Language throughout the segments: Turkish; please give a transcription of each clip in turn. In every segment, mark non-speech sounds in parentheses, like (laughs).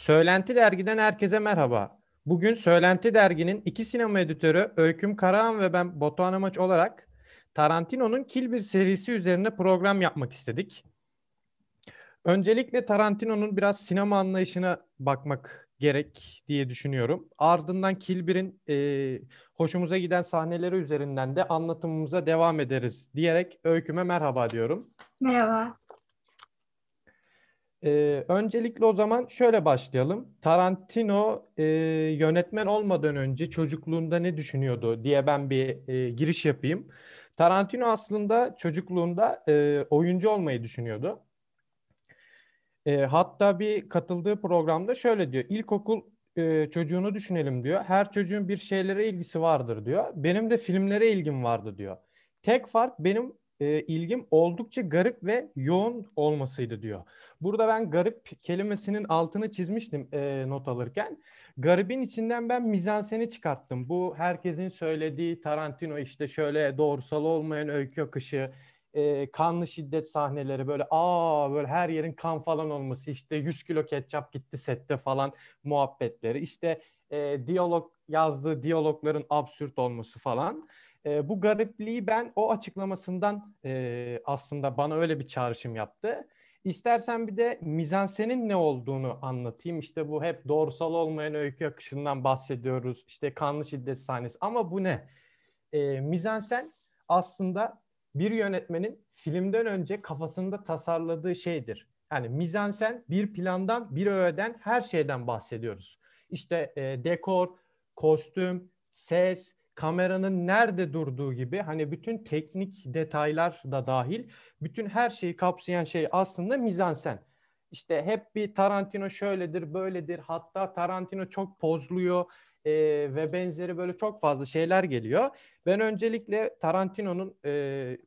Söylenti Dergi'den herkese merhaba. Bugün Söylenti Dergi'nin iki sinema editörü Öyküm Karahan ve ben Batuhan Amaç olarak Tarantino'nun Kill Bill serisi üzerine program yapmak istedik. Öncelikle Tarantino'nun biraz sinema anlayışına bakmak gerek diye düşünüyorum. Ardından Kill Bill'in e, hoşumuza giden sahneleri üzerinden de anlatımımıza devam ederiz diyerek Öyküm'e merhaba diyorum. Merhaba. Ee, öncelikle o zaman şöyle başlayalım. Tarantino e, yönetmen olmadan önce çocukluğunda ne düşünüyordu diye ben bir e, giriş yapayım. Tarantino aslında çocukluğunda e, oyuncu olmayı düşünüyordu. E, hatta bir katıldığı programda şöyle diyor. İlkokul e, çocuğunu düşünelim diyor. Her çocuğun bir şeylere ilgisi vardır diyor. Benim de filmlere ilgim vardı diyor. Tek fark benim e, ilgim oldukça garip ve yoğun olmasıydı diyor. Burada ben garip kelimesinin altını çizmiştim e, not alırken. Garibin içinden ben mizanseni çıkarttım. Bu herkesin söylediği Tarantino işte şöyle doğrusal olmayan öykü akışı, e, kanlı şiddet sahneleri böyle aa böyle her yerin kan falan olması işte 100 kilo ketçap gitti sette falan muhabbetleri işte e, diyalog yazdığı diyalogların absürt olması falan. E, bu garipliği ben o açıklamasından e, aslında bana öyle bir çağrışım yaptı. İstersen bir de mizansenin ne olduğunu anlatayım. İşte bu hep doğrusal olmayan öykü akışından bahsediyoruz. İşte kanlı şiddet sahnesi. Ama bu ne? E, mizansen aslında bir yönetmenin filmden önce kafasında tasarladığı şeydir. Yani mizansen bir plandan, bir öğeden her şeyden bahsediyoruz. İşte e, dekor, kostüm, ses, kameranın nerede durduğu gibi hani bütün teknik detaylar da dahil bütün her şeyi kapsayan şey aslında mizansen. İşte hep bir Tarantino şöyledir, böyledir. Hatta Tarantino çok pozluyor e, ve benzeri böyle çok fazla şeyler geliyor. Ben öncelikle Tarantino'nun e,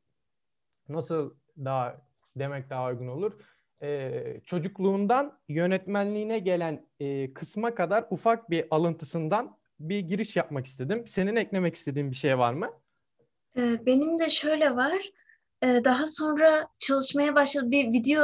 nasıl daha demek daha uygun olur? E, çocukluğundan yönetmenliğine gelen e, kısma kadar ufak bir alıntısından bir giriş yapmak istedim. Senin eklemek istediğin bir şey var mı? Ee, benim de şöyle var. Ee, daha sonra çalışmaya başladı. Bir video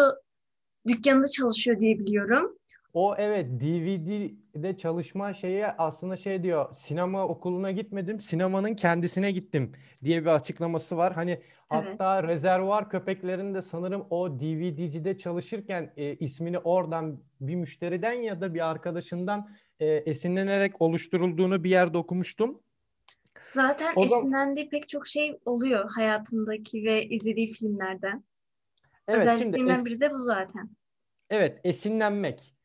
dükkanında çalışıyor diye biliyorum. O evet DVD'de çalışma şeyi aslında şey diyor sinema okuluna gitmedim sinemanın kendisine gittim diye bir açıklaması var. Hani evet. hatta rezervuar köpeklerinde sanırım o DVD'cide çalışırken e, ismini oradan bir müşteriden ya da bir arkadaşından e, esinlenerek oluşturulduğunu bir yerde okumuştum. Zaten o esinlendiği zaman... pek çok şey oluyor hayatındaki ve izlediği filmlerden. Evet, Özelliklerinden es... biri de bu zaten. Evet, esinlenmek.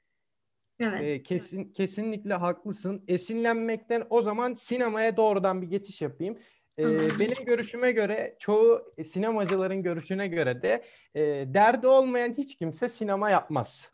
Evet. Ee, kesin kesinlikle haklısın. Esinlenmekten o zaman sinemaya doğrudan bir geçiş yapayım. Ee, benim görüşüme göre çoğu sinemacıların görüşüne göre de e, derdi olmayan hiç kimse sinema yapmaz.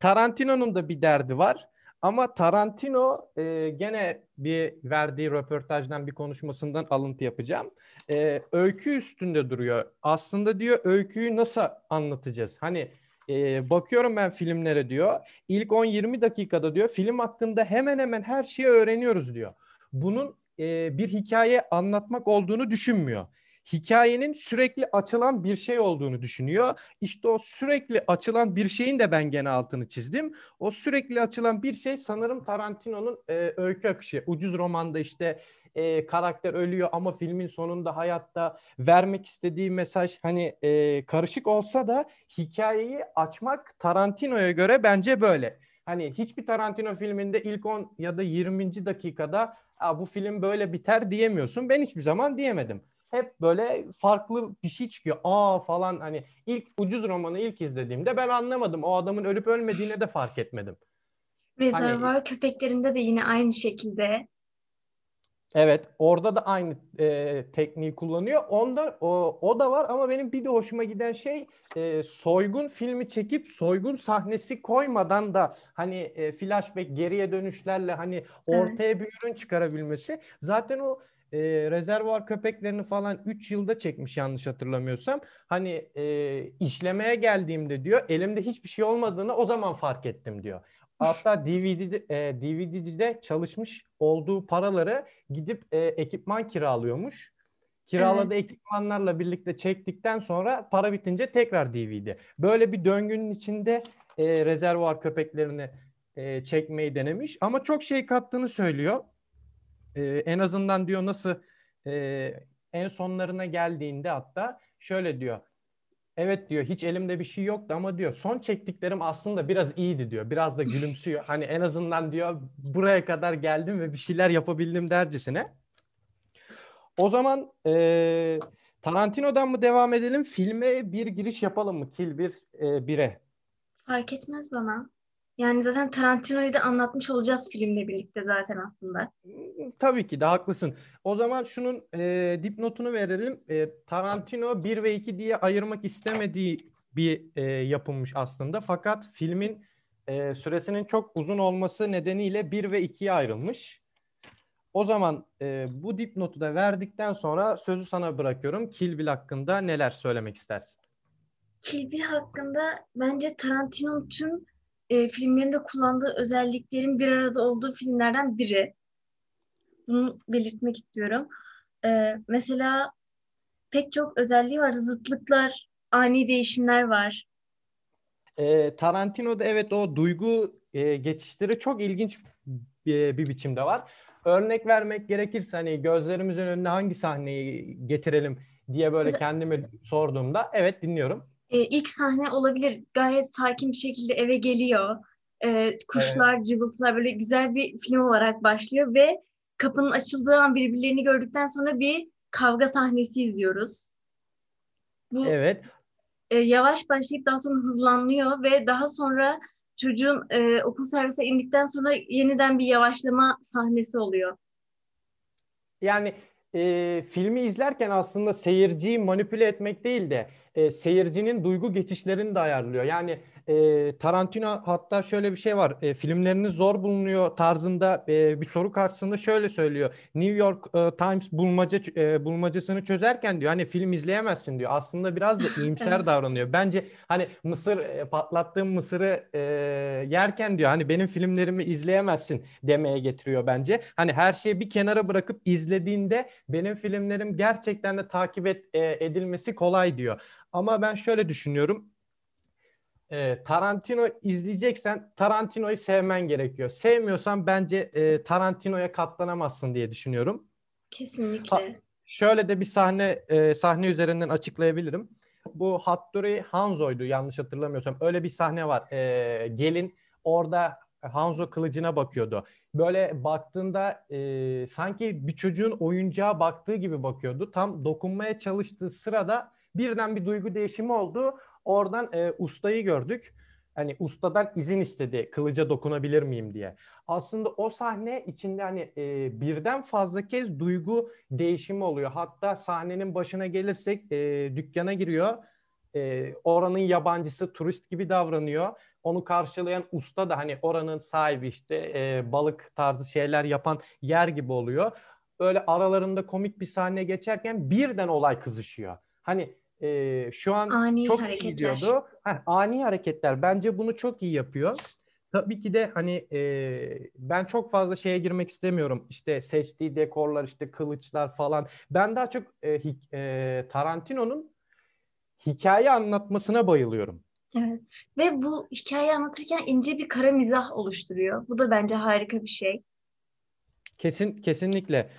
Tarantino'nun da bir derdi var. Ama Tarantino e, gene bir verdiği röportajdan bir konuşmasından alıntı yapacağım. E, öykü üstünde duruyor. Aslında diyor öyküyü nasıl anlatacağız? Hani e, bakıyorum ben filmlere diyor. İlk 10-20 dakikada diyor film hakkında hemen hemen her şeyi öğreniyoruz diyor. Bunun e, bir hikaye anlatmak olduğunu düşünmüyor hikayenin sürekli açılan bir şey olduğunu düşünüyor. İşte o sürekli açılan bir şeyin de ben gene altını çizdim. O sürekli açılan bir şey sanırım Tarantino'nun e, öykü akışı. Ucuz romanda işte e, karakter ölüyor ama filmin sonunda hayatta vermek istediği mesaj hani e, karışık olsa da hikayeyi açmak Tarantino'ya göre bence böyle. Hani hiçbir Tarantino filminde ilk 10 ya da 20. dakikada bu film böyle biter diyemiyorsun. Ben hiçbir zaman diyemedim hep böyle farklı bir şey çıkıyor. Aa falan hani ilk ucuz romanı ilk izlediğimde ben anlamadım. O adamın ölüp ölmediğine de fark etmedim. Rezervuar hani, köpeklerinde de yine aynı şekilde. Evet, orada da aynı e, tekniği kullanıyor. Onda o, o da var ama benim bir de hoşuma giden şey e, soygun filmi çekip soygun sahnesi koymadan da hani e, flashback geriye dönüşlerle hani ortaya evet. bir ürün çıkarabilmesi. Zaten o e, rezervuar köpeklerini falan 3 yılda çekmiş yanlış hatırlamıyorsam. Hani e, işlemeye geldiğimde diyor elimde hiçbir şey olmadığını o zaman fark ettim diyor. Hatta DVD'de, e, DVD'de çalışmış olduğu paraları gidip e, ekipman kiralıyormuş. Kiraladığı evet. ekipmanlarla birlikte çektikten sonra para bitince tekrar DVD. Böyle bir döngünün içinde e, rezervuar köpeklerini e, çekmeyi denemiş ama çok şey kattığını söylüyor. E, en azından diyor nasıl e, en sonlarına geldiğinde hatta şöyle diyor. Evet diyor hiç elimde bir şey yoktu ama diyor son çektiklerim aslında biraz iyiydi diyor. Biraz da gülümsüyor. (laughs) Hani en azından diyor buraya kadar geldim ve bir şeyler yapabildim dercesine. O zaman e, Tarantino'dan mı devam edelim? Filme bir giriş yapalım mı? Kill bir e, 1'e. Fark etmez bana. Yani zaten Tarantino'yu da anlatmış olacağız filmle birlikte zaten aslında. Tabii ki de haklısın. O zaman şunun e, dipnotunu verelim. E, Tarantino 1 ve 2 diye ayırmak istemediği bir e, yapılmış aslında. Fakat filmin e, süresinin çok uzun olması nedeniyle 1 ve 2'ye ayrılmış. O zaman e, bu dipnotu da verdikten sonra sözü sana bırakıyorum. Kill Bill hakkında neler söylemek istersin? Kill Bill hakkında bence Tarantino'nun tüm e, filmlerinde kullandığı özelliklerin bir arada olduğu filmlerden biri. Bunu belirtmek istiyorum. E, mesela pek çok özelliği var. Zıtlıklar, ani değişimler var. E, Tarantino'da evet o duygu e, geçişleri çok ilginç bir, bir biçimde var. Örnek vermek gerekirse hani gözlerimizin önüne hangi sahneyi getirelim diye böyle kendime sorduğumda evet dinliyorum e, ilk sahne olabilir. Gayet sakin bir şekilde eve geliyor. E, kuşlar, evet. cıvıltılar böyle güzel bir film olarak başlıyor ve kapının açıldığı an birbirlerini gördükten sonra bir kavga sahnesi izliyoruz. Bu evet. E, yavaş başlayıp daha sonra hızlanıyor ve daha sonra çocuğun e, okul servise indikten sonra yeniden bir yavaşlama sahnesi oluyor. Yani e, filmi izlerken aslında seyirciyi manipüle etmek değil de e, seyircinin duygu geçişlerini de ayarlıyor. Yani e, Tarantino hatta şöyle bir şey var. E, filmleriniz zor bulunuyor tarzında e, bir soru karşısında şöyle söylüyor. New York e, Times bulmaca e, bulmacasını çözerken diyor hani film izleyemezsin diyor. Aslında biraz da (laughs) iyimser davranıyor. Bence hani mısır e, patlattığım mısırı e, yerken diyor hani benim filmlerimi izleyemezsin demeye getiriyor bence. Hani her şeyi bir kenara bırakıp izlediğinde benim filmlerim gerçekten de takip et, e, edilmesi kolay diyor. Ama ben şöyle düşünüyorum e, Tarantino izleyeceksen Tarantino'yu sevmen gerekiyor. Sevmiyorsan bence e, Tarantino'ya katlanamazsın diye düşünüyorum. Kesinlikle. Ha, şöyle de bir sahne e, sahne üzerinden açıklayabilirim. Bu Hattori Hanzo'ydu yanlış hatırlamıyorsam. Öyle bir sahne var. E, gelin orada Hanzo kılıcına bakıyordu. Böyle baktığında e, sanki bir çocuğun oyuncağa baktığı gibi bakıyordu. Tam dokunmaya çalıştığı sırada birden bir duygu değişimi oldu. Oradan e, ustayı gördük. Hani ustadan izin istedi kılıca dokunabilir miyim diye. Aslında o sahne içinde hani e, birden fazla kez duygu değişimi oluyor. Hatta sahnenin başına gelirsek e, dükkana giriyor. E, oranın yabancısı turist gibi davranıyor. Onu karşılayan usta da hani oranın sahibi işte e, balık tarzı şeyler yapan yer gibi oluyor. Öyle aralarında komik bir sahne geçerken birden olay kızışıyor. Hani e, şu an ani çok hareketler. iyi gidiyordu. Heh, ani hareketler. Bence bunu çok iyi yapıyor. Tabii ki de hani e, ben çok fazla şeye girmek istemiyorum. İşte seçtiği dekorlar, işte kılıçlar falan. Ben daha çok e, e, Tarantino'nun hikaye anlatmasına bayılıyorum. Evet. Ve bu hikayeyi anlatırken ince bir kara mizah oluşturuyor. Bu da bence harika bir şey. Kesin kesinlikle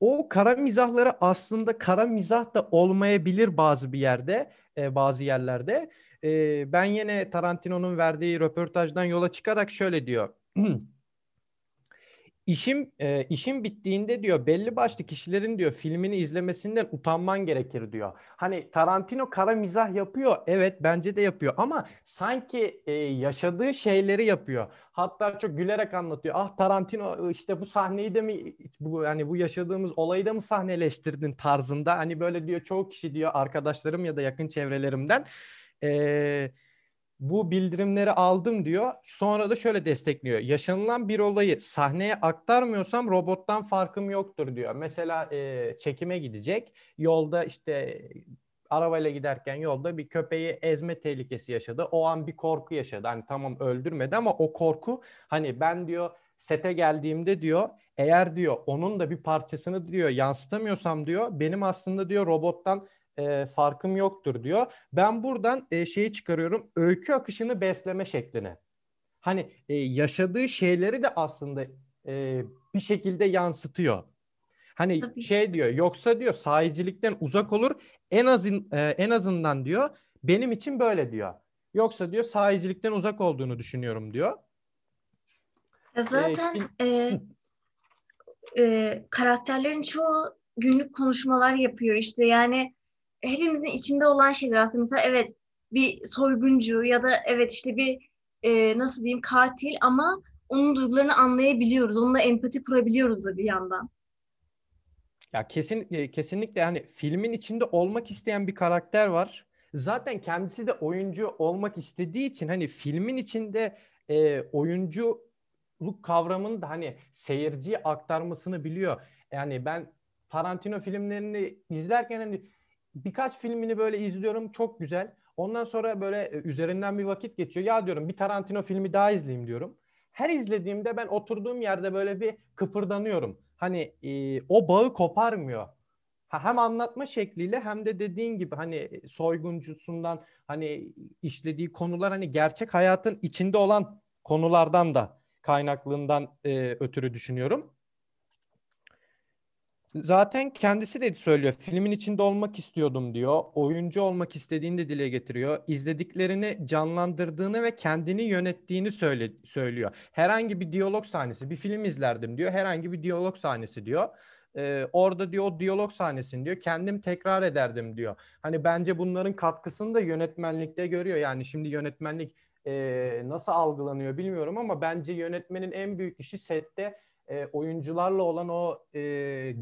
o kara mizahları aslında kara mizah da olmayabilir bazı bir yerde, e, bazı yerlerde. E, ben yine Tarantino'nun verdiği röportajdan yola çıkarak şöyle diyor. (clears throat) İşim e, işim bittiğinde diyor belli başlı kişilerin diyor filmini izlemesinden utanman gerekir diyor. Hani Tarantino kara mizah yapıyor. Evet bence de yapıyor ama sanki e, yaşadığı şeyleri yapıyor. Hatta çok gülerek anlatıyor. Ah Tarantino işte bu sahneyi de mi bu yani bu yaşadığımız olayı da mı sahneleştirdin tarzında. Hani böyle diyor çoğu kişi diyor arkadaşlarım ya da yakın çevrelerimden. Eee bu bildirimleri aldım diyor. Sonra da şöyle destekliyor. Yaşanılan bir olayı sahneye aktarmıyorsam robottan farkım yoktur diyor. Mesela e, çekime gidecek. Yolda işte arabayla giderken yolda bir köpeği ezme tehlikesi yaşadı. O an bir korku yaşadı. Hani tamam öldürmedi ama o korku hani ben diyor sete geldiğimde diyor eğer diyor onun da bir parçasını diyor yansıtamıyorsam diyor benim aslında diyor robottan e, farkım yoktur diyor. Ben buradan e, şeyi çıkarıyorum. Öykü akışını besleme şekline. Hani e, yaşadığı şeyleri de aslında e, bir şekilde yansıtıyor. Hani Tabii şey diyor yoksa diyor sahicilikten uzak olur en azın e, en azından diyor benim için böyle diyor. Yoksa diyor sahicilikten uzak olduğunu düşünüyorum diyor. Ya zaten e, e, karakterlerin çoğu günlük konuşmalar yapıyor işte yani hepimizin içinde olan şeyler aslında mesela evet bir soyguncu ya da evet işte bir e, nasıl diyeyim katil ama onun duygularını anlayabiliyoruz. Onunla empati kurabiliyoruz da bir yandan. Ya kesin e, kesinlikle yani filmin içinde olmak isteyen bir karakter var. Zaten kendisi de oyuncu olmak istediği için hani filmin içinde e, oyunculuk kavramını da hani seyirciye aktarmasını biliyor. Yani ben Tarantino filmlerini izlerken hani birkaç filmini böyle izliyorum çok güzel. Ondan sonra böyle e, üzerinden bir vakit geçiyor. Ya diyorum bir Tarantino filmi daha izleyeyim diyorum. Her izlediğimde ben oturduğum yerde böyle bir kıpırdanıyorum. Hani e, o bağı koparmıyor. Ha, hem anlatma şekliyle hem de dediğin gibi hani soyguncusundan hani işlediği konular hani gerçek hayatın içinde olan konulardan da kaynaklığından e, ötürü düşünüyorum. Zaten kendisi de söylüyor. Filmin içinde olmak istiyordum diyor. Oyuncu olmak istediğini de dile getiriyor. İzlediklerini canlandırdığını ve kendini yönettiğini söyle, söylüyor. Herhangi bir diyalog sahnesi, bir film izlerdim diyor. Herhangi bir diyalog sahnesi diyor. Ee, orada diyor o diyalog sahnesini diyor. Kendim tekrar ederdim diyor. Hani bence bunların katkısını da yönetmenlikte görüyor. Yani şimdi yönetmenlik e, nasıl algılanıyor bilmiyorum ama bence yönetmenin en büyük işi sette e, oyuncularla olan o e,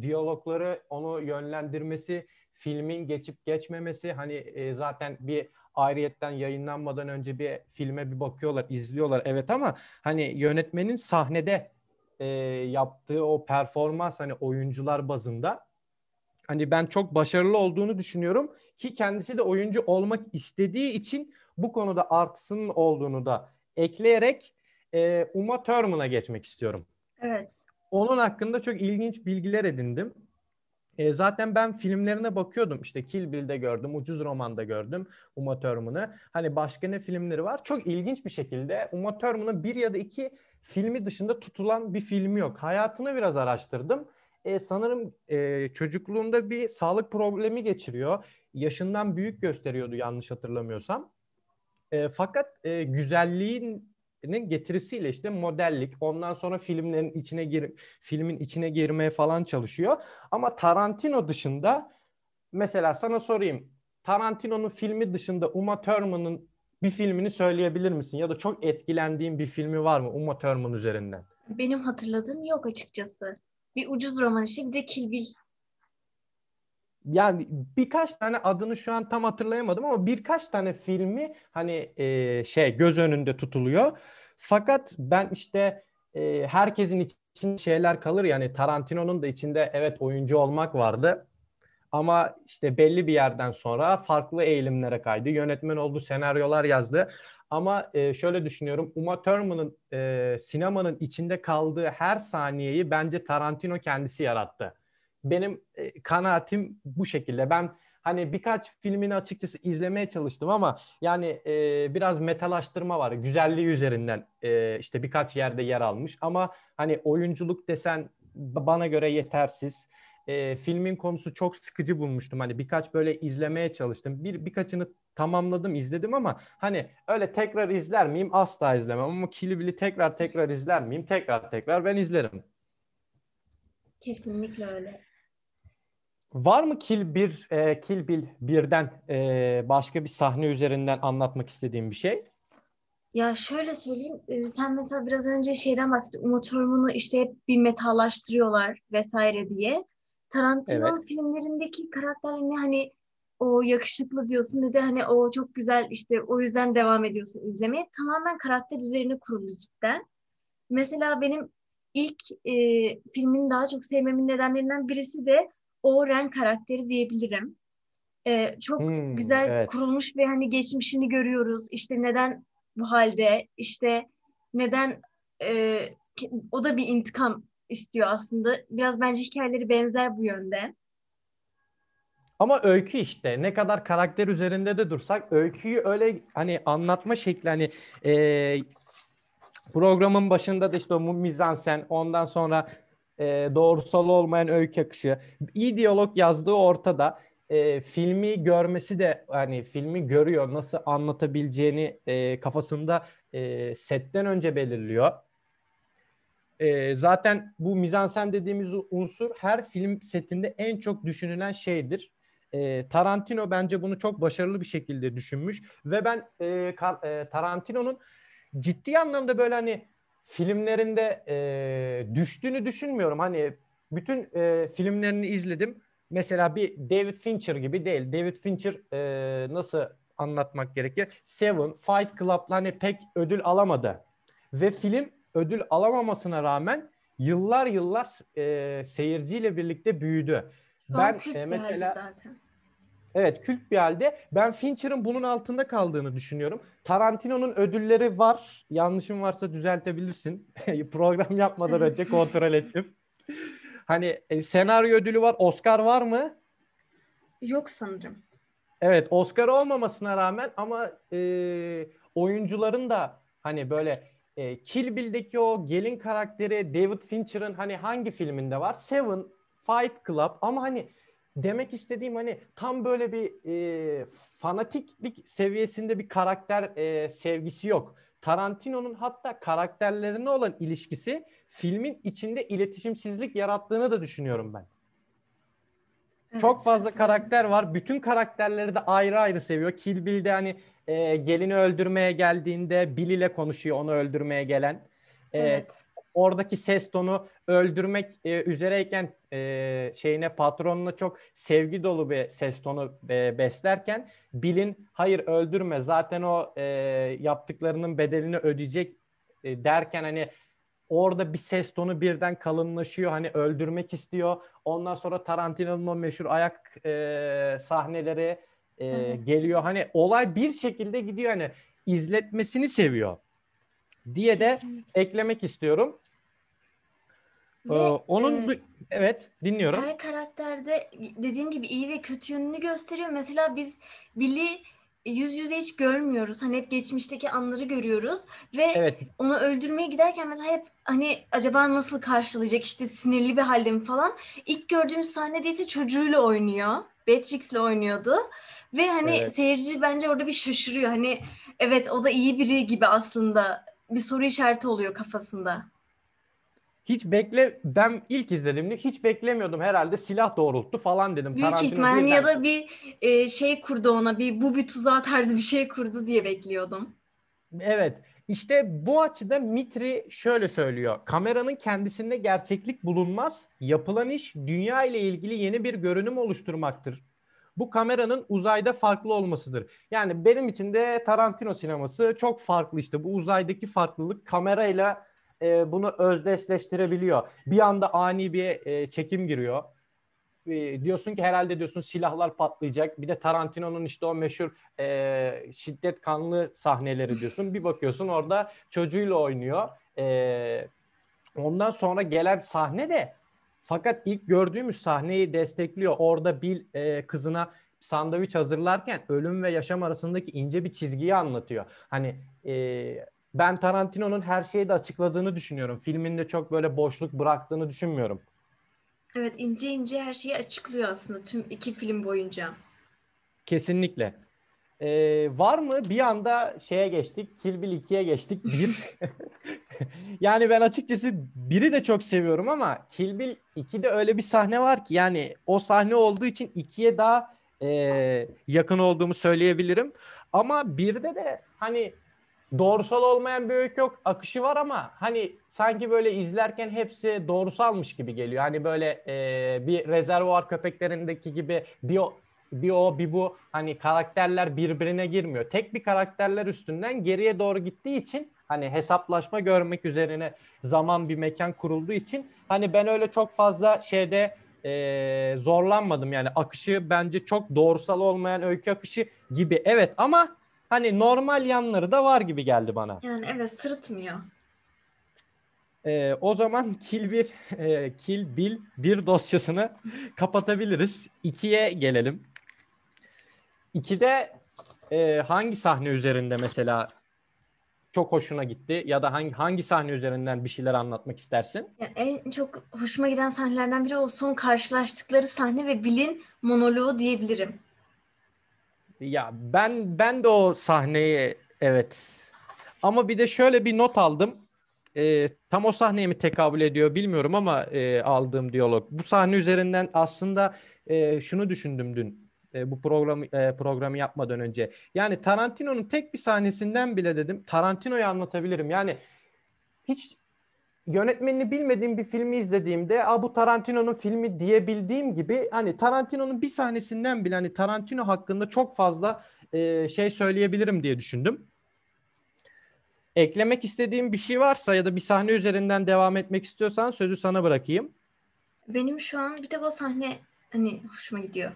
diyalogları onu yönlendirmesi, filmin geçip geçmemesi hani e, zaten bir ayrıyetten yayınlanmadan önce bir filme bir bakıyorlar, izliyorlar evet ama hani yönetmenin sahnede e, yaptığı o performans hani oyuncular bazında hani ben çok başarılı olduğunu düşünüyorum ki kendisi de oyuncu olmak istediği için bu konuda artısının olduğunu da ekleyerek e, Uma Thurman'a geçmek istiyorum. Evet. Onun hakkında çok ilginç bilgiler edindim. E, zaten ben filmlerine bakıyordum. İşte Kill Bill'de gördüm, Ucuz Roman'da gördüm Uma Thurman'ı. Hani başka ne filmleri var? Çok ilginç bir şekilde Uma Thurman'ın bir ya da iki filmi dışında tutulan bir filmi yok. Hayatını biraz araştırdım. E, sanırım e, çocukluğunda bir sağlık problemi geçiriyor. Yaşından büyük gösteriyordu yanlış hatırlamıyorsam. E, fakat e, güzelliğin getirisiyle işte modellik ondan sonra filmlerin içine gir filmin içine girmeye falan çalışıyor. Ama Tarantino dışında mesela sana sorayım. Tarantino'nun filmi dışında Uma Thurman'ın bir filmini söyleyebilir misin? Ya da çok etkilendiğin bir filmi var mı Uma Thurman üzerinden? Benim hatırladığım yok açıkçası. Bir ucuz roman işte bir de Kill Bill. Yani birkaç tane adını şu an tam hatırlayamadım ama birkaç tane filmi hani e, şey göz önünde tutuluyor. Fakat ben işte e, herkesin için şeyler kalır yani Tarantino'nun da içinde evet oyuncu olmak vardı. Ama işte belli bir yerden sonra farklı eğilimlere kaydı. Yönetmen oldu, senaryolar yazdı. Ama e, şöyle düşünüyorum. Uma Thurman'ın e, sinemanın içinde kaldığı her saniyeyi bence Tarantino kendisi yarattı. Benim e, kanaatim bu şekilde. Ben hani birkaç filmini açıkçası izlemeye çalıştım ama yani e, biraz metalaştırma var. Güzelliği üzerinden e, işte birkaç yerde yer almış ama hani oyunculuk desen bana göre yetersiz. E, filmin konusu çok sıkıcı bulmuştum. Hani birkaç böyle izlemeye çalıştım. Bir birkaçını tamamladım, izledim ama hani öyle tekrar izler miyim? Asla izlemem ama Kill Bill'i tekrar tekrar izler miyim? Tekrar tekrar ben izlerim. Kesinlikle öyle. Var mı Kill bir e, Kill Bill birden e, başka bir sahne üzerinden anlatmak istediğim bir şey? Ya şöyle söyleyeyim, e, sen mesela biraz önce şeyden bahsettin, Uma Thurman'ı işte hep bir metalaştırıyorlar vesaire diye. Tarantino Evet. filmlerindeki karakterini hani o yakışıklı diyorsun ne de hani o çok güzel işte o yüzden devam ediyorsun izlemeye. Tamamen karakter üzerine kurulu cidden. Mesela benim ilk e, filmini daha çok sevmemin nedenlerinden birisi de o Ren karakteri diyebilirim. E, çok Hmm, güzel evet. kurulmuş ve hani geçmişini görüyoruz. İşte neden bu halde, işte neden e, o da bir intikam istiyor aslında. Biraz bence hikayeleri benzer bu yönde. Ama öykü işte ne kadar karakter üzerinde de dursak öyküyü öyle hani anlatma şekli hani e, Programın başında da işte o mizansen, ondan sonra e, doğrusal olmayan öykü akışı, iyi diyalog yazdığı ortada. E, filmi görmesi de hani filmi görüyor, nasıl anlatabileceğini e, kafasında e, setten önce belirliyor. E, zaten bu mizansen dediğimiz unsur her film setinde en çok düşünülen şeydir. E, Tarantino bence bunu çok başarılı bir şekilde düşünmüş ve ben e, e, Tarantino'nun ciddi anlamda böyle hani filmlerinde e, düştüğünü düşünmüyorum. Hani bütün e, filmlerini izledim. Mesela bir David Fincher gibi değil. David Fincher e, nasıl anlatmak gerekir? Seven, Fight Club'la hani pek ödül alamadı. Ve film ödül alamamasına rağmen yıllar yıllar e, seyirciyle birlikte büyüdü. Şu ben e, mesela zaten. Evet kült bir halde. Ben Fincher'ın bunun altında kaldığını düşünüyorum. Tarantino'nun ödülleri var. Yanlışım varsa düzeltebilirsin. (laughs) Program yapmadan önce kontrol ettim. Hani e, senaryo ödülü var. Oscar var mı? Yok sanırım. Evet Oscar olmamasına rağmen ama e, oyuncuların da hani böyle e, Kill Bill'deki o gelin karakteri David Fincher'ın hani hangi filminde var? Seven, Fight Club ama hani demek istediğim hani tam böyle bir e, fanatiklik seviyesinde bir karakter e, sevgisi yok. Tarantino'nun hatta karakterlerine olan ilişkisi filmin içinde iletişimsizlik yarattığını da düşünüyorum ben. Evet, Çok fazla evet. karakter var. Bütün karakterleri de ayrı ayrı seviyor. Kill Bill'de hani e, gelini öldürmeye geldiğinde Bill ile konuşuyor onu öldürmeye gelen. E, evet oradaki ses tonu öldürmek e, üzereyken e, şeyine patronuna çok sevgi dolu bir ses tonu e, beslerken Bill'in hayır öldürme zaten o e, yaptıklarının bedelini ödeyecek e, derken hani orada bir ses tonu birden kalınlaşıyor hani öldürmek istiyor. Ondan sonra Tarantino'nun o meşhur ayak e, sahneleri e, evet. geliyor. Hani olay bir şekilde gidiyor hani izletmesini seviyor diye de Kesinlikle. eklemek istiyorum. Ve, ee, onun e, evet dinliyorum. Her karakterde dediğim gibi iyi ve kötü yönünü gösteriyor. Mesela biz Billy yüz yüze hiç görmüyoruz. Hani hep geçmişteki anları görüyoruz ve evet. onu öldürmeye giderken mesela hep hani acaba nasıl karşılayacak işte sinirli bir halde mi falan. İlk gördüğümüz sahnede ise çocuğuyla oynuyor. Beatrix'le oynuyordu. Ve hani evet. seyirci bence orada bir şaşırıyor. Hani evet o da iyi biri gibi aslında bir soru işareti oluyor kafasında hiç bekle ben ilk izlediğimde hiç beklemiyordum herhalde silah doğrulttu falan dedim. Büyük Tarantino ihtimal ya da bir e, şey kurdu ona bir bu bir tuzağı tarzı bir şey kurdu diye bekliyordum. Evet işte bu açıda Mitri şöyle söylüyor. Kameranın kendisinde gerçeklik bulunmaz. Yapılan iş dünya ile ilgili yeni bir görünüm oluşturmaktır. Bu kameranın uzayda farklı olmasıdır. Yani benim için de Tarantino sineması çok farklı işte. Bu uzaydaki farklılık kamerayla e, bunu özdeşleştirebiliyor. Bir anda ani bir e, çekim giriyor. E, diyorsun ki herhalde diyorsun silahlar patlayacak. Bir de Tarantino'nun işte o meşhur e, şiddet kanlı sahneleri diyorsun. Bir bakıyorsun orada çocuğuyla oynuyor. E, ondan sonra gelen sahne de fakat ilk gördüğümüz sahneyi destekliyor. Orada Bill e, kızına sandviç hazırlarken ölüm ve yaşam arasındaki ince bir çizgiyi anlatıyor. Hani e, ben Tarantino'nun her şeyi de açıkladığını düşünüyorum. Filminde çok böyle boşluk bıraktığını düşünmüyorum. Evet ince ince her şeyi açıklıyor aslında tüm iki film boyunca. Kesinlikle. Ee, var mı bir anda şeye geçtik. Kill Bill 2'ye geçtik. Bir. (laughs) (laughs) yani ben açıkçası biri de çok seviyorum ama Kill Bill 2'de öyle bir sahne var ki yani o sahne olduğu için 2'ye daha e, yakın olduğumu söyleyebilirim. Ama birde de hani doğrusal olmayan bir öykü yok. Akışı var ama hani sanki böyle izlerken hepsi doğrusalmış gibi geliyor. Hani böyle e, bir rezervuar köpeklerindeki gibi bir o, bir o bir bu hani karakterler birbirine girmiyor. Tek bir karakterler üstünden geriye doğru gittiği için hani hesaplaşma görmek üzerine zaman bir mekan kurulduğu için hani ben öyle çok fazla şeyde e, zorlanmadım. Yani akışı bence çok doğrusal olmayan öykü akışı gibi. Evet ama hani normal yanları da var gibi geldi bana. Yani evet sırıtmıyor. Ee, o zaman Kill bir e, Kill Bill bir dosyasını (laughs) kapatabiliriz. İkiye gelelim. İkide e, hangi sahne üzerinde mesela çok hoşuna gitti ya da hangi hangi sahne üzerinden bir şeyler anlatmak istersin? Ya en çok hoşuma giden sahnelerden biri o son karşılaştıkları sahne ve Bill'in monoloğu diyebilirim. Ya ben ben de o sahneyi evet. Ama bir de şöyle bir not aldım. Ee, tam o sahneye mi tekabül ediyor bilmiyorum ama e, aldığım diyalog. Bu sahne üzerinden aslında e, şunu düşündüm dün e, bu programı e, programı yapmadan önce. Yani Tarantino'nun tek bir sahnesinden bile dedim Tarantino'yu anlatabilirim. Yani hiç yönetmenini bilmediğim bir filmi izlediğimde a bu Tarantino'nun filmi diyebildiğim gibi hani Tarantino'nun bir sahnesinden bile hani Tarantino hakkında çok fazla e, şey söyleyebilirim diye düşündüm. Eklemek istediğim bir şey varsa ya da bir sahne üzerinden devam etmek istiyorsan sözü sana bırakayım. Benim şu an bir tek o sahne hani hoşuma gidiyor.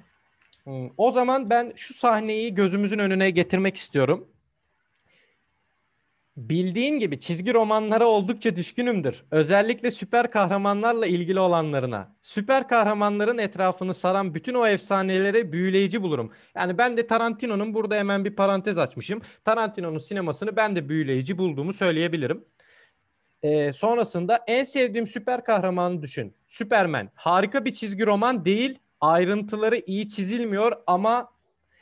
Hmm, o zaman ben şu sahneyi gözümüzün önüne getirmek istiyorum. Bildiğin gibi çizgi romanlara oldukça düşkünümdür. Özellikle süper kahramanlarla ilgili olanlarına. Süper kahramanların etrafını saran bütün o efsaneleri büyüleyici bulurum. Yani ben de Tarantino'nun burada hemen bir parantez açmışım. Tarantino'nun sinemasını ben de büyüleyici bulduğumu söyleyebilirim. Ee, sonrasında en sevdiğim süper kahramanı düşün. Superman. Harika bir çizgi roman değil. Ayrıntıları iyi çizilmiyor ama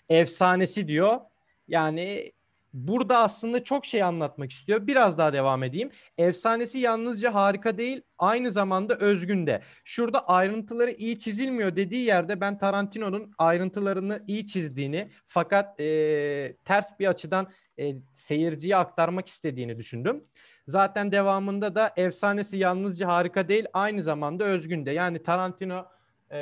efsanesi diyor. Yani burada aslında çok şey anlatmak istiyor. Biraz daha devam edeyim. Efsanesi yalnızca harika değil, aynı zamanda özgün de. Şurada ayrıntıları iyi çizilmiyor dediği yerde ben Tarantino'nun ayrıntılarını iyi çizdiğini fakat e, ters bir açıdan e, seyirciye aktarmak istediğini düşündüm. Zaten devamında da efsanesi yalnızca harika değil, aynı zamanda özgün de. Yani Tarantino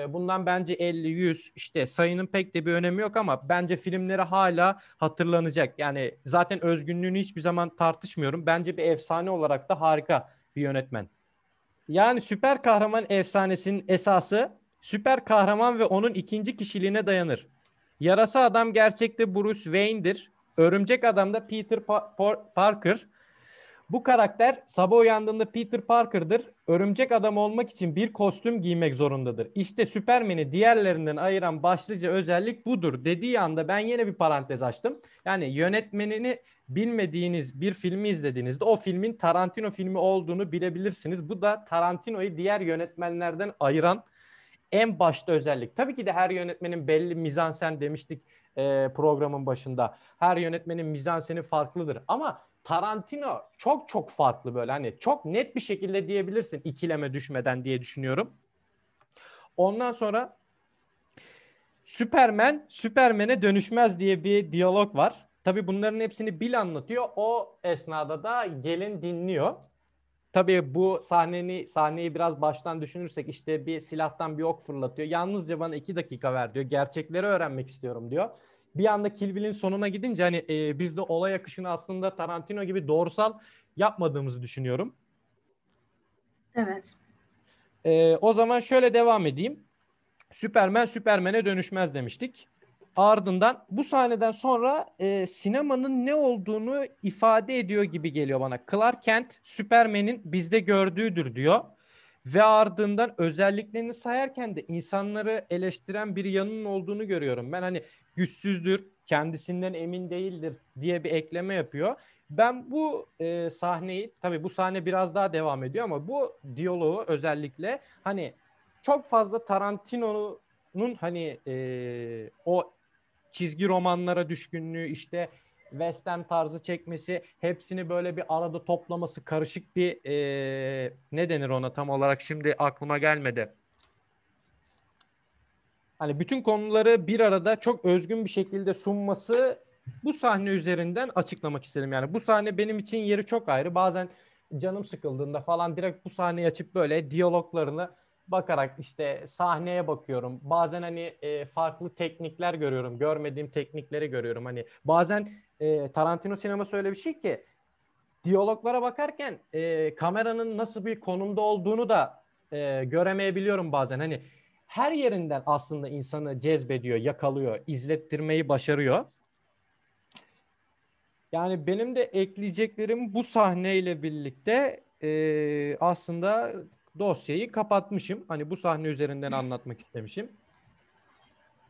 bundan bence 50-100 işte sayının pek de bir önemi yok ama bence filmleri hala hatırlanacak. Yani zaten özgünlüğünü hiçbir zaman tartışmıyorum. Bence bir efsane olarak da harika bir yönetmen. Yani süper kahraman efsanesinin esası süper kahraman ve onun ikinci kişiliğine dayanır. Yarasa adam gerçekte Bruce Wayne'dir. Örümcek adam da Peter pa- Parker. Bu karakter sabah uyandığında Peter Parker'dır. Örümcek adam olmak için bir kostüm giymek zorundadır. İşte Superman'i diğerlerinden ayıran başlıca özellik budur dediği anda ben yine bir parantez açtım. Yani yönetmenini bilmediğiniz bir filmi izlediğinizde o filmin Tarantino filmi olduğunu bilebilirsiniz. Bu da Tarantino'yu diğer yönetmenlerden ayıran en başta özellik. Tabii ki de her yönetmenin belli mizansen demiştik programın başında. Her yönetmenin mizanseni farklıdır ama Tarantino çok çok farklı böyle hani çok net bir şekilde diyebilirsin ikileme düşmeden diye düşünüyorum. Ondan sonra Superman Superman'e dönüşmez diye bir diyalog var. Tabi bunların hepsini Bill anlatıyor. O esnada da gelin dinliyor. Tabii bu sahneni sahneyi biraz baştan düşünürsek işte bir silahtan bir ok fırlatıyor. Yalnızca bana iki dakika ver diyor. Gerçekleri öğrenmek istiyorum diyor bir anda Kill Bill'in sonuna gidince hani e, biz de olay akışını aslında Tarantino gibi doğrusal yapmadığımızı düşünüyorum. Evet. E, o zaman şöyle devam edeyim. Superman Superman'e dönüşmez demiştik. Ardından bu sahneden sonra e, sinemanın ne olduğunu ifade ediyor gibi geliyor bana. Clark Kent Superman'in bizde gördüğüdür diyor. Ve ardından özelliklerini sayarken de insanları eleştiren bir yanının olduğunu görüyorum. Ben hani güçsüzdür, kendisinden emin değildir diye bir ekleme yapıyor. Ben bu e, sahneyi tabii bu sahne biraz daha devam ediyor ama bu diyaloğu özellikle hani çok fazla Tarantino'nun hani e, o çizgi romanlara düşkünlüğü işte western tarzı çekmesi hepsini böyle bir arada toplaması karışık bir e, ne denir ona tam olarak şimdi aklıma gelmedi hani bütün konuları bir arada çok özgün bir şekilde sunması bu sahne üzerinden açıklamak istedim. Yani bu sahne benim için yeri çok ayrı. Bazen canım sıkıldığında falan direkt bu sahneyi açıp böyle diyaloglarını bakarak işte sahneye bakıyorum. Bazen hani e, farklı teknikler görüyorum. Görmediğim teknikleri görüyorum. Hani bazen e, Tarantino sineması öyle bir şey ki diyaloglara bakarken e, kameranın nasıl bir konumda olduğunu da e, göremeyebiliyorum bazen. Hani her yerinden aslında insanı cezbediyor, yakalıyor, izlettirmeyi başarıyor. Yani benim de ekleyeceklerim bu sahneyle birlikte e, aslında dosyayı kapatmışım. Hani bu sahne üzerinden anlatmak istemişim.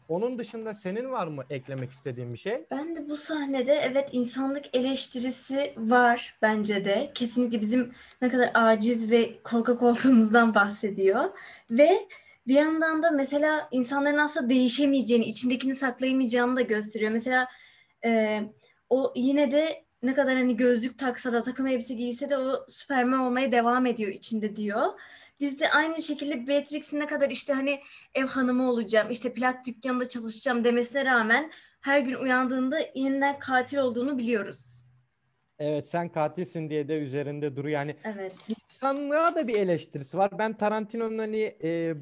Onun dışında senin var mı eklemek istediğin bir şey? Ben de bu sahnede evet insanlık eleştirisi var bence de. Kesinlikle bizim ne kadar aciz ve korkak olduğumuzdan bahsediyor. Ve bir yandan da mesela insanların aslında değişemeyeceğini, içindekini saklayamayacağını da gösteriyor. Mesela e, o yine de ne kadar hani gözlük taksa da takım elbise giyse de o Süperman olmaya devam ediyor içinde diyor. Biz de aynı şekilde Beatrix'in ne kadar işte hani ev hanımı olacağım, işte plak dükkanında çalışacağım demesine rağmen her gün uyandığında yeniden katil olduğunu biliyoruz. Evet sen katilsin diye de üzerinde duruyor. Yani Evet. insanlığa da bir eleştirisi var. Ben Tarantino'nun hani e,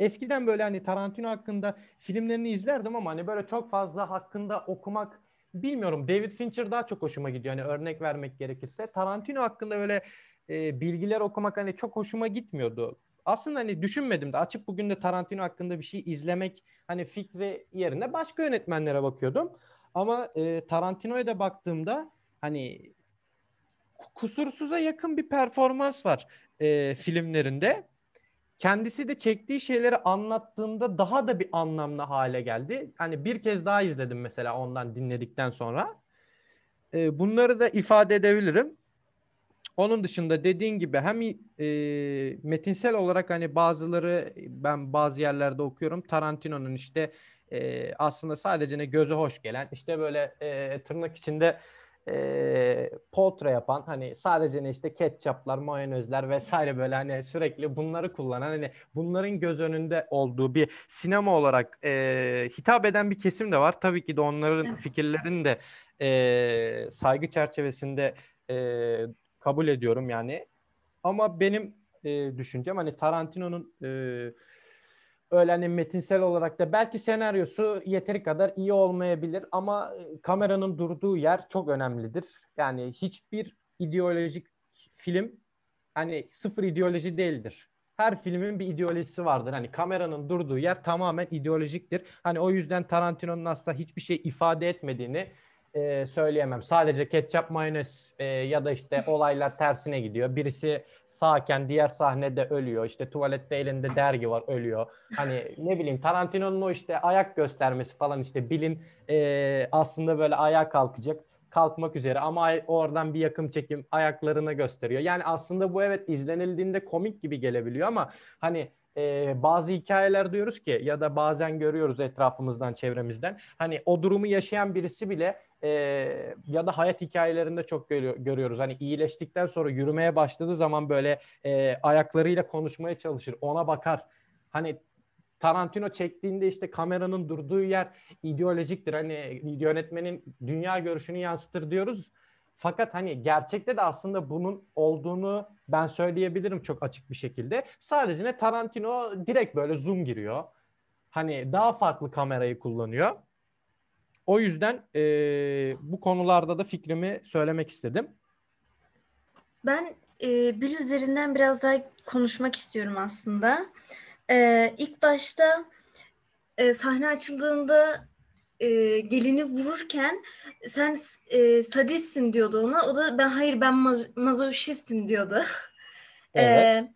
eskiden böyle hani Tarantino hakkında filmlerini izlerdim ama hani böyle çok fazla hakkında okumak bilmiyorum. David Fincher daha çok hoşuma gidiyor. Hani örnek vermek gerekirse. Tarantino hakkında böyle e, bilgiler okumak hani çok hoşuma gitmiyordu. Aslında hani düşünmedim de açıp bugün de Tarantino hakkında bir şey izlemek hani fikri yerine başka yönetmenlere bakıyordum. Ama e, Tarantino'ya da baktığımda hani kusursuza yakın bir performans var e, filmlerinde. Kendisi de çektiği şeyleri anlattığında daha da bir anlamlı hale geldi. Hani bir kez daha izledim mesela ondan dinledikten sonra. E, bunları da ifade edebilirim. Onun dışında dediğin gibi hem e, metinsel olarak hani bazıları ben bazı yerlerde okuyorum Tarantino'nun işte e, aslında sadece ne göze hoş gelen işte böyle e, tırnak içinde e, poltra yapan hani sadece ne işte ketçaplar, mayonezler vesaire böyle hani sürekli bunları kullanan hani bunların göz önünde olduğu bir sinema olarak e, hitap eden bir kesim de var. Tabii ki de onların fikirlerini de e, saygı çerçevesinde e, kabul ediyorum yani. Ama benim e, düşüncem hani Tarantino'nun e, öyle hani metinsel olarak da belki senaryosu yeteri kadar iyi olmayabilir ama e, kameranın durduğu yer çok önemlidir. Yani hiçbir ideolojik film hani sıfır ideoloji değildir. Her filmin bir ideolojisi vardır. Hani kameranın durduğu yer tamamen ideolojiktir. Hani o yüzden Tarantino'nun aslında hiçbir şey ifade etmediğini e, söyleyemem. Sadece ketçap mayonez e, ya da işte (laughs) olaylar tersine gidiyor. Birisi sağken diğer sahnede ölüyor. İşte tuvalette elinde dergi var ölüyor. Hani ne bileyim Tarantino'nun o işte ayak göstermesi falan işte Bill'in e, aslında böyle ayağa kalkacak kalkmak üzere ama oradan bir yakın çekim ayaklarına gösteriyor. Yani aslında bu evet izlenildiğinde komik gibi gelebiliyor ama hani e, bazı hikayeler diyoruz ki ya da bazen görüyoruz etrafımızdan çevremizden hani o durumu yaşayan birisi bile e, ya da hayat hikayelerinde çok görüyor, görüyoruz. Hani iyileştikten sonra yürümeye başladığı zaman böyle e, ayaklarıyla konuşmaya çalışır, ona bakar. Hani Tarantino çektiğinde işte kameranın durduğu yer ideolojiktir. Hani yönetmenin dünya görüşünü yansıtır diyoruz. Fakat hani gerçekte de aslında bunun olduğunu ben söyleyebilirim çok açık bir şekilde. Sadece ne Tarantino direkt böyle zoom giriyor. Hani daha farklı kamerayı kullanıyor. O yüzden e, bu konularda da fikrimi söylemek istedim. Ben e, Bill üzerinden biraz daha konuşmak istiyorum aslında. E, ilk başta e, sahne açıldığında e, gelini vururken sen e, sadistsin diyordu ona. O da ben hayır ben maz- mazoşistim diyordu. (laughs) Evet. E,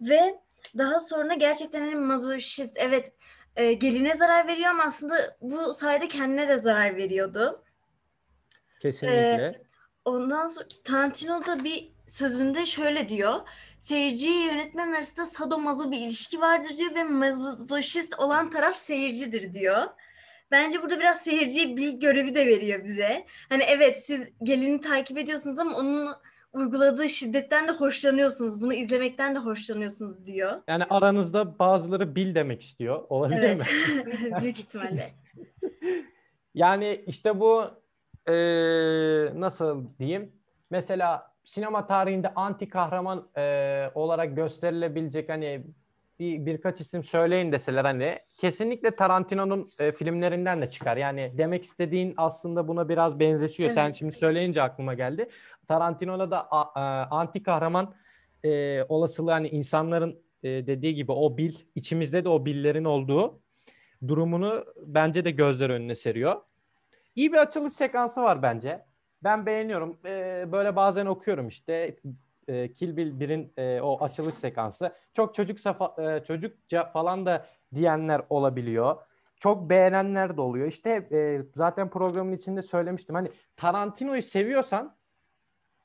ve daha sonra gerçekten hani mazoşist evet e, geline zarar veriyor ama aslında bu sayede kendine de zarar veriyordu. Kesinlikle. E, ondan sonra Tarantino da bir sözünde şöyle diyor. Seyirci yönetmen arasında sadomazo bir ilişki vardır diyor ve mazoşist olan taraf seyircidir diyor. Bence burada biraz seyirciye bir görevi de veriyor bize. Hani evet siz gelini takip ediyorsunuz ama onun uyguladığı şiddetten de hoşlanıyorsunuz. Bunu izlemekten de hoşlanıyorsunuz diyor. Yani aranızda bazıları bil demek istiyor. Olabilir evet. mi? (laughs) Büyük ihtimalle. (laughs) yani işte bu e, nasıl diyeyim? Mesela sinema tarihinde anti kahraman e, olarak gösterilebilecek hani bir birkaç isim söyleyin deseler hani kesinlikle Tarantino'nun e, filmlerinden de çıkar. Yani demek istediğin aslında buna biraz benzeşiyor. Evet. Sen şimdi söyleyince aklıma geldi. Tarantino'da da a, a, anti kahraman e, olasılığı hani insanların e, dediği gibi o bil içimizde de o billerin olduğu durumunu bence de gözler önüne seriyor. İyi bir açılış sekansı var bence. Ben beğeniyorum. E, böyle bazen okuyorum işte e, Kill Bill 1'in e, o açılış sekansı. Çok çocuk e, çocukça falan da diyenler olabiliyor. çok beğenenler de oluyor. İşte e, zaten programın içinde söylemiştim. Hani Tarantino'yu seviyorsan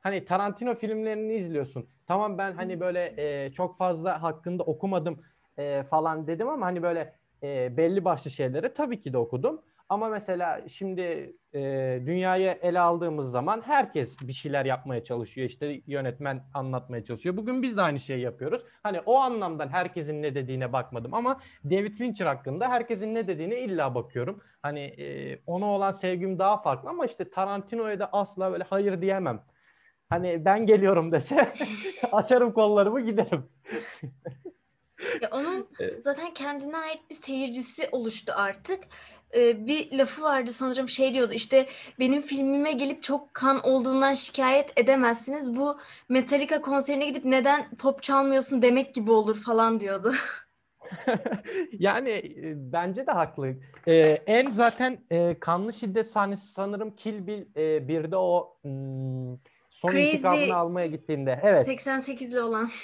hani Tarantino filmlerini izliyorsun. Tamam ben hani böyle e, çok fazla hakkında okumadım e, falan dedim ama hani böyle e, belli başlı şeyleri tabii ki de okudum. Ama mesela şimdi e, dünyayı ele aldığımız zaman herkes bir şeyler yapmaya çalışıyor. İşte yönetmen anlatmaya çalışıyor. Bugün biz de aynı şeyi yapıyoruz. Hani o anlamdan herkesin ne dediğine bakmadım ama David Fincher hakkında herkesin ne dediğine illa bakıyorum. Hani e, ona olan sevgim daha farklı ama işte Tarantino'ya da asla böyle hayır diyemem. Hani ben geliyorum dese (laughs) açarım kollarımı giderim. Ya onun zaten kendine ait bir seyircisi oluştu artık. Ee, bir lafı vardı sanırım şey diyordu işte benim filmime gelip çok kan olduğundan şikayet edemezsiniz. Bu Metallica konserine gidip neden pop çalmıyorsun demek gibi olur falan diyordu. (laughs) yani e, bence de haklı. Ee, en zaten e, kanlı şiddet sahnesi sanırım Kill Bill e, birde o hmm, son Crazy intikamını almaya gittiğinde. Evet. 88'li olan. (laughs)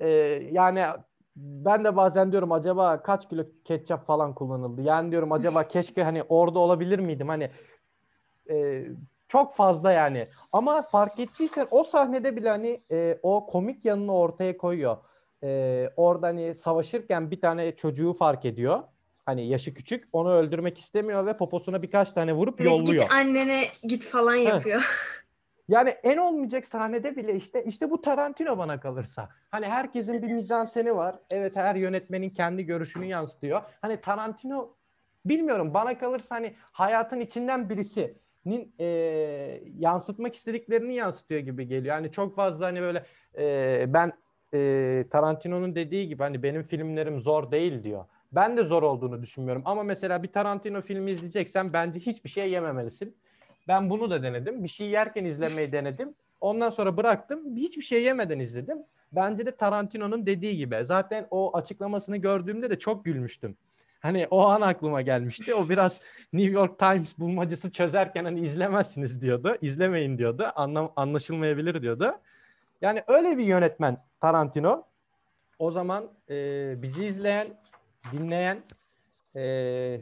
Ee, yani ben de bazen diyorum acaba kaç kilo ketçap falan kullanıldı? Yani diyorum acaba (laughs) keşke hani orada olabilir miydim? Hani e, çok fazla yani. Ama fark ettiysen o sahnede bile hani e, o komik yanını ortaya koyuyor. E, orada hani savaşırken bir tane çocuğu fark ediyor. Hani yaşı küçük. Onu öldürmek istemiyor ve poposuna birkaç tane vurup yolluyor. Git annene git falan yapıyor. (laughs) Yani en olmayacak sahnede bile işte işte bu Tarantino bana kalırsa. Hani herkesin bir mizanseni var. Evet her yönetmenin kendi görüşünü yansıtıyor. Hani Tarantino bilmiyorum bana kalırsa hani hayatın içinden birisinin e, yansıtmak istediklerini yansıtıyor gibi geliyor. Hani çok fazla hani böyle e, ben e, Tarantino'nun dediği gibi hani benim filmlerim zor değil diyor. Ben de zor olduğunu düşünmüyorum. Ama mesela bir Tarantino filmi izleyeceksen bence hiçbir şey yememelisin. Ben bunu da denedim. Bir şey yerken izlemeyi denedim. Ondan sonra bıraktım. Hiçbir şey yemeden izledim. Bence de Tarantino'nun dediği gibi. Zaten o açıklamasını gördüğümde de çok gülmüştüm. Hani o an aklıma gelmişti. O biraz New York Times bulmacası çözerken hani izlemezsiniz diyordu. İzlemeyin diyordu. Anlam anlaşılmayabilir diyordu. Yani öyle bir yönetmen Tarantino. O zaman e, bizi izleyen, dinleyen e,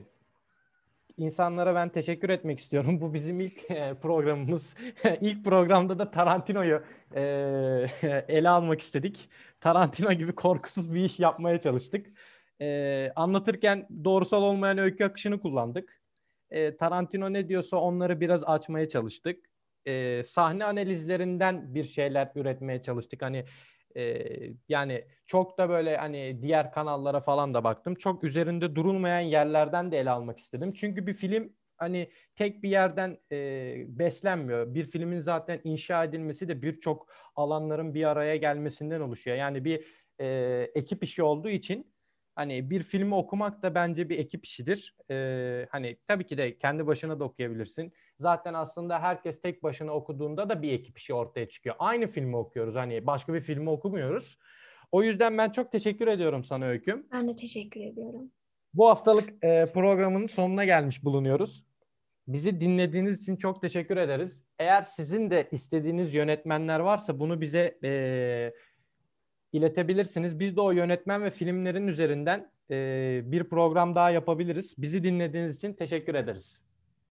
insanlara ben teşekkür etmek istiyorum. (laughs) Bu bizim ilk e, programımız. (laughs) İlk programda da Tarantino'yu e, (laughs) ele almak istedik. Tarantino gibi korkusuz bir iş yapmaya çalıştık. E, anlatırken doğrusal olmayan öykü akışını kullandık. Tarantino ne diyorsa onları biraz açmaya çalıştık. E, sahne analizlerinden bir şeyler üretmeye çalıştık. Hani ee, yani çok da böyle hani diğer kanallara falan da baktım. Çok üzerinde durulmayan yerlerden de ele almak istedim. Çünkü bir film hani tek bir yerden e, beslenmiyor. Bir filmin zaten inşa edilmesi de birçok alanların bir araya gelmesinden oluşuyor. Yani bir e, ekip işi olduğu için hani bir filmi okumak da bence bir ekip işidir. Ee, hani tabii ki de kendi başına da okuyabilirsin. Zaten aslında herkes tek başına okuduğunda da bir ekip işi ortaya çıkıyor. Aynı filmi okuyoruz. Hani başka bir filmi okumuyoruz. O yüzden ben çok teşekkür ediyorum sana Öyküm. Ben de teşekkür ediyorum. Bu haftalık e, programın sonuna gelmiş bulunuyoruz. Bizi dinlediğiniz için çok teşekkür ederiz. Eğer sizin de istediğiniz yönetmenler varsa bunu bize e, iletebilirsiniz. Biz de o yönetmen ve filmlerin üzerinden e, bir program daha yapabiliriz. Bizi dinlediğiniz için teşekkür ederiz.